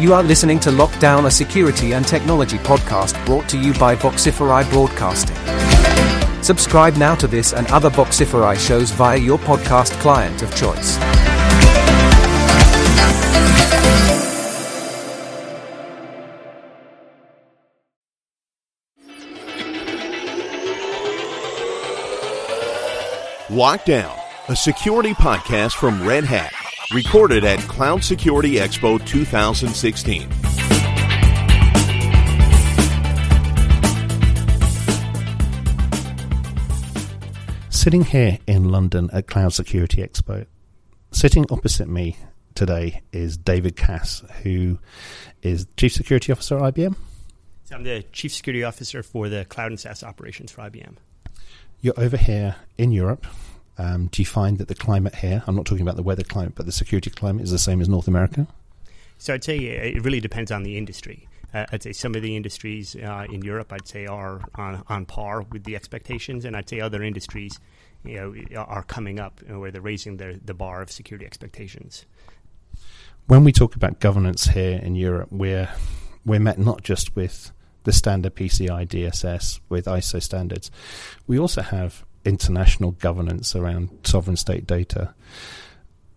You are listening to Locked Down, a security and technology podcast brought to you by Voxiferi Broadcasting. Subscribe now to this and other Voxiferi shows via your podcast client of choice. Locked Down, a security podcast from Red Hat, recorded at Cloud Security Expo 2016. Sitting here in London at Cloud Security Expo, sitting opposite me today is David Cass, who is Chief Security Officer at IBM. So I'm the Chief Security Officer for the Cloud and SaaS operations for IBM. You're over here in Europe. Um, do you find that the climate here, I'm not talking about the weather climate, but the security climate is the same as North America? So I'd say it really depends on the industry. Uh, I'd say some of the industries uh, in Europe, I'd say, are on, on par with the expectations, and I'd say other industries, you know, are coming up you know, where they're raising their, the bar of security expectations. When we talk about governance here in Europe, we're we're met not just with the standard PCI DSS with ISO standards, we also have international governance around sovereign state data.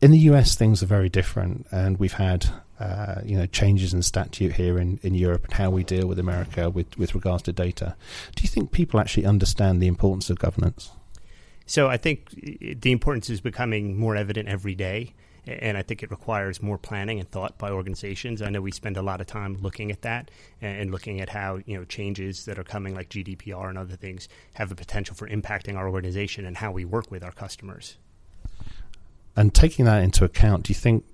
In the US, things are very different, and we've had uh, you know changes in statute here in, in Europe and how we deal with America with, with regards to data. Do you think people actually understand the importance of governance? So I think the importance is becoming more evident every day and I think it requires more planning and thought by organizations. I know we spend a lot of time looking at that and looking at how you know changes that are coming, like GDPR and other things, have the potential for impacting our organization and how we work with our customers. And taking that into account, do you think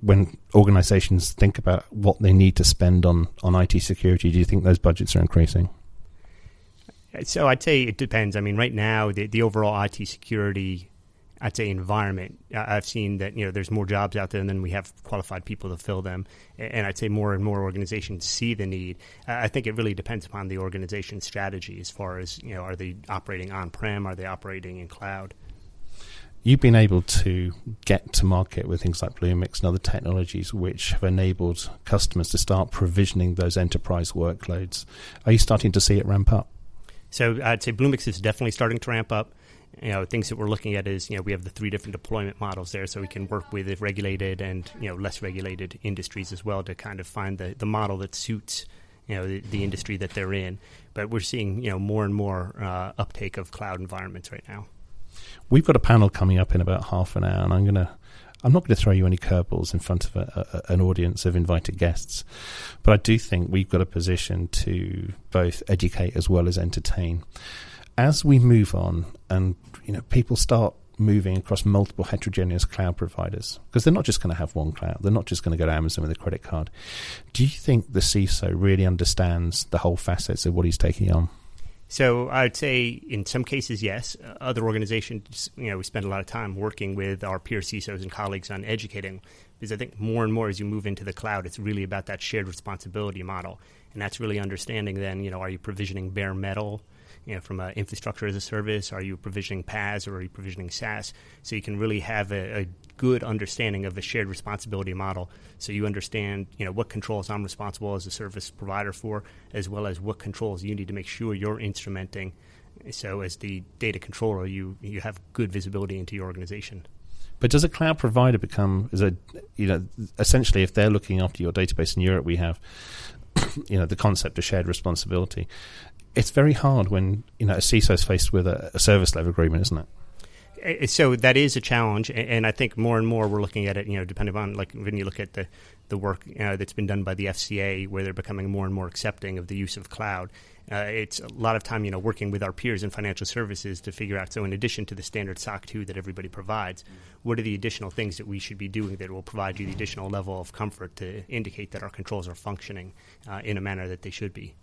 when organizations think about what they need to spend on on IT security, do you think those budgets are increasing? So I'd say it depends. I mean, right now the, the overall IT security I'd say environment. I've seen that you know there's more jobs out there than we have qualified people to fill them, and I'd say more and more organizations see the need. I think it really depends upon the organization's strategy as far as you know are they operating on prem, are they operating in cloud. You've been able to get to market with things like Bluemix and other technologies which have enabled customers to start provisioning those enterprise workloads. Are you starting to see it ramp up? So I'd say Bluemix is definitely starting to ramp up you know things that we're looking at is you know we have the three different deployment models there so we can work with regulated and you know less regulated industries as well to kind of find the, the model that suits you know the, the industry that they're in. But we're seeing you know more and more uh, uptake of cloud environments right now. We've got a panel coming up in about half an hour and i'm to I'm not going to throw you any curveballs in front of a, a, an audience of invited guests, but I do think we've got a position to both educate as well as entertain as we move on and you know people start moving across multiple heterogeneous cloud providers because they're not just going to have one cloud. They're not just going to go to Amazon with a credit card. Do you think the CISO really understands the whole facets of what he's taking on? So I'd say in some cases, yes. Uh, other organizations, you know, we spend a lot of time working with our peer CISOs and colleagues on educating because I think more and more as you move into the cloud, it's really about that shared responsibility model. And that's really understanding then, you know, are you provisioning bare metal? You know, from infrastructure as a service? Are you provisioning PaaS or are you provisioning SaaS? So you can really have a, a good understanding of a shared responsibility model. So you understand, you know, what controls I'm responsible as a service provider for, as well as what controls you need to make sure you're instrumenting. So as the data controller, you you have good visibility into your organization. But does a cloud provider become is a you know essentially if they're looking after your database in Europe, we have you know the concept of shared responsibility it's very hard when you know a CISO is faced with a, a service level agreement, isn't it? So that is a challenge, and I think more and more we're looking at it. You know, depending on like when you look at the the work uh, that's been done by the FCA, where they're becoming more and more accepting of the use of cloud. Uh, it's a lot of time, you know, working with our peers in financial services to figure out. So, in addition to the standard SOC 2 that everybody provides, what are the additional things that we should be doing that will provide you the additional level of comfort to indicate that our controls are functioning uh, in a manner that they should be?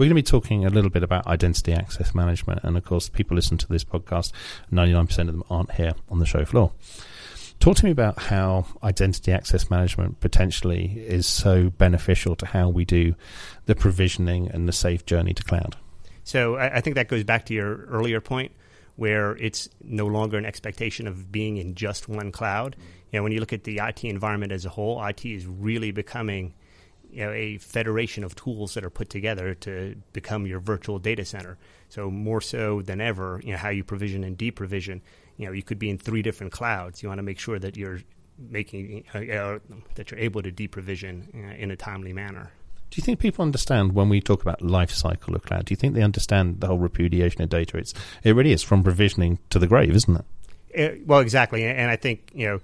We're going to be talking a little bit about identity access management. And of course, people listen to this podcast, 99% of them aren't here on the show floor. Talk to me about how identity access management potentially is so beneficial to how we do the provisioning and the safe journey to cloud. So I think that goes back to your earlier point where it's no longer an expectation of being in just one cloud. You know, when you look at the IT environment as a whole, IT is really becoming you know a federation of tools that are put together to become your virtual data center. So more so than ever, you know how you provision and deprovision. You know you could be in three different clouds. You want to make sure that you're making uh, uh, that you're able to deprovision uh, in a timely manner. Do you think people understand when we talk about life cycle of cloud? Do you think they understand the whole repudiation of data? It's it really is from provisioning to the grave, isn't it? it uh, well, exactly, and I think you know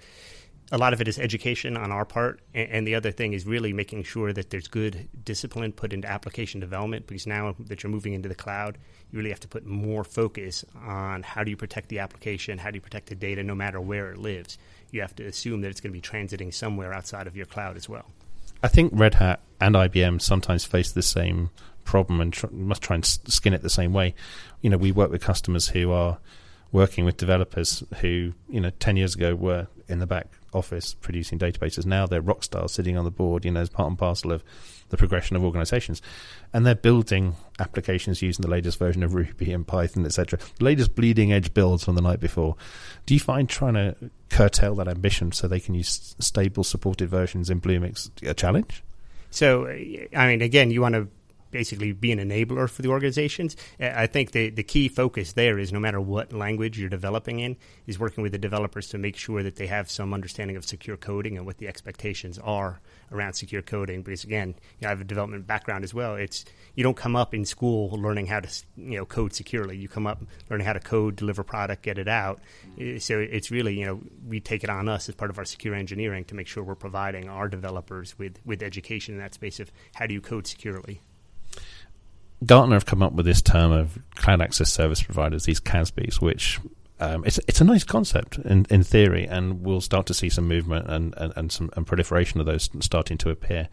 a lot of it is education on our part, and, the other thing is really making sure that there's good discipline put into application development. Because now that you're moving into the cloud, you really have to put more focus on how do you protect the application, how do you protect the data, no matter where it lives. You have to assume that it's going to be transiting somewhere outside of your cloud as well. I think Red Hat and IBM sometimes face the same problem and tr- must try and skin it the same way. You know, we work with customers who are working with developers who, you know, 10 years ago were in the back office producing databases. Now they're rock stars sitting on the board, you know, as part and parcel of the progression of organizations. And they're building applications using the latest version of Ruby and Python, etc. The latest bleeding edge builds from the night before. Do you find trying to curtail that ambition so they can use stable supported versions in Bluemix a challenge? So, I mean, again, you want to basically be an enabler for the organizations. I think the, the key focus there is no matter what language you're developing in, is working with the developers to make sure that they have some understanding of secure coding and what the expectations are around secure coding. Because again, you know, I have a development background as well. It's you don't come up in school learning how to you know code securely. You come up learning how to code, deliver product, get it out. Eh, so it's really you know we take it on us as part of our secure engineering to make sure we're providing our developers with with education in that space of how do you code securely. Gartner have come up with this term of cloud access service providers, these CASBs, which um, it's it's a nice concept in, in theory, and we'll start to see some movement and, and, and some and proliferation of those starting to appear.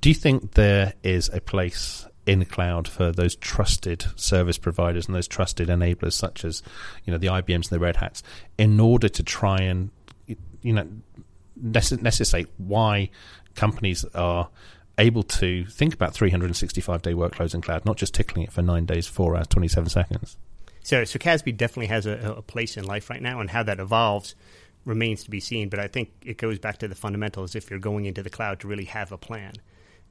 Do you think there is a place in the cloud for those trusted service providers and those trusted enablers, such as you know the IBMs and the Red Hats, in order to try and you know necessitate why companies are able to think about 365 day workloads in cloud, not just tickling it for nine days, four hours, 27 seconds. So, so CASB definitely has a, a place in life right now, and how that evolves remains to be seen. But I think it goes back to the fundamentals if you're going into the cloud to really have a plan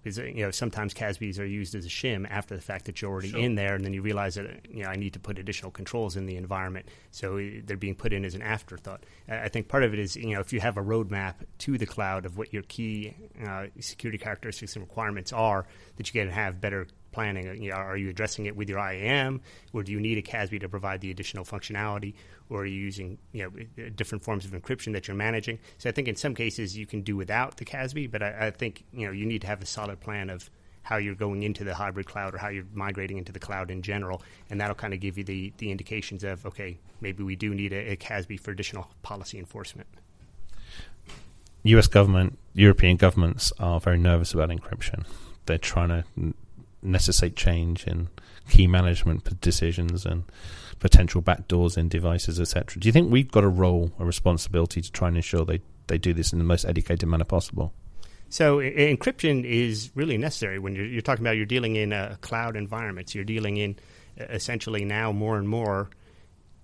because you know sometimes CASBs are used as a shim after the fact that you're already sure. in there, and then you realize that you know I need to put additional controls in the environment, so they're being put in as an afterthought. I think part of it is you know if you have a roadmap to the cloud of what your key uh, security characteristics and requirements are, that you can have better planning? You know, are you addressing it with your IAM, or do you need a CASB to provide the additional functionality, or are you using you know uh, different forms of encryption that you're managing? So I think in some cases you can do without the CASB, but I, I think you know you need to have a solid plan of how you're going into the hybrid cloud or how you're migrating into the cloud in general, and that'll kind of give you the the indications of okay, maybe we do need a, a CASB for additional policy enforcement. U.S. government, European governments are very nervous about encryption. They're trying to necessitate change in key management decisions and potential backdoors in devices, etc. Do you think we've got a role, a responsibility to try and ensure they, they do this in the most educated manner possible? So I- encryption is really necessary when you're, you're talking about you're dealing in uh, cloud environments. You're dealing in essentially now more and more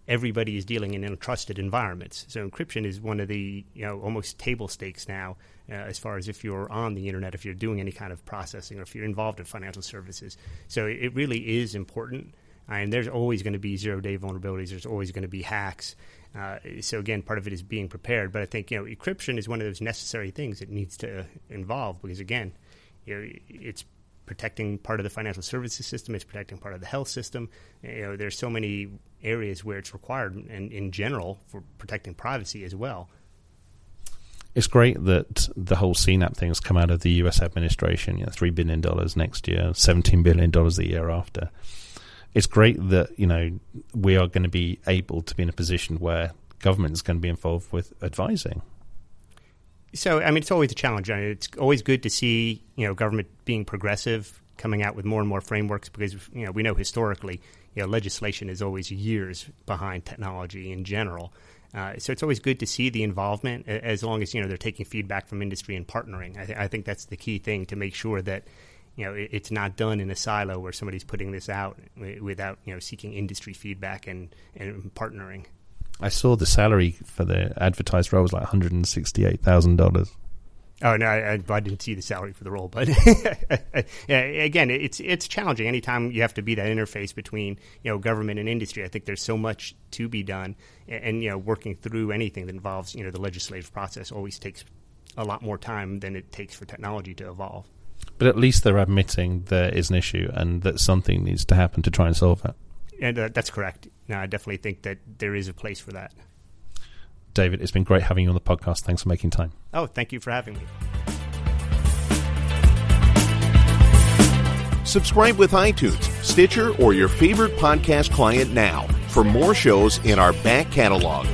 everybody is dealing in untrusted environments. So encryption is one of the you know almost table stakes now uh, as far as if you're on the internet, if you're doing any kind of processing, or if you're involved in financial services. So it really is important. And there's always going to be zero day vulnerabilities. There's always going to be hacks. Uh, so again, part of it is being prepared. But I think you know encryption is one of those necessary things that needs to involve because again, you know, it's protecting part of the financial services system. It's protecting part of the health system. You know, there's so many areas where it's required, and in general for protecting privacy as well. It's great that the whole CNAP thing has come out of the U.S. administration. You know, three billion dollars next year, seventeen billion dollars the year after. It's great that you know we are going to be able to be in a position where government is going to be involved with advising so I mean, it's always a challenge. I mean, it's always good to see you know government being progressive, coming out with more and more frameworks because you know we know historically, you know, legislation is always years behind technology in general. Uh, so it's always good to see the involvement as long as you know they're taking feedback from industry and partnering. I, th- I think that's the key thing to make sure that you know it, it's not done in a silo where somebody's putting this out without you know seeking industry feedback and, and partnering. I saw the salary for the advertised role was like one hundred and sixty-eight thousand dollars. Oh no, I, I, didn't see the salary for the role, but again, it's it's challenging. Anytime you have to be that interface between you know government and industry, I think there's so much to be done, and, and you know working through anything that involves you know the legislative process always takes a lot more time than it takes for technology to evolve. But at least they're admitting there is an issue and that something needs to happen to try and solve it. And uh, that's correct. No, I definitely think that there is a place for that. David, it's been great having you on the podcast. Thanks for making time. Oh, thank you for having me. Subscribe with iTunes, Stitcher, or your favorite podcast client now for more shows in our back catalog.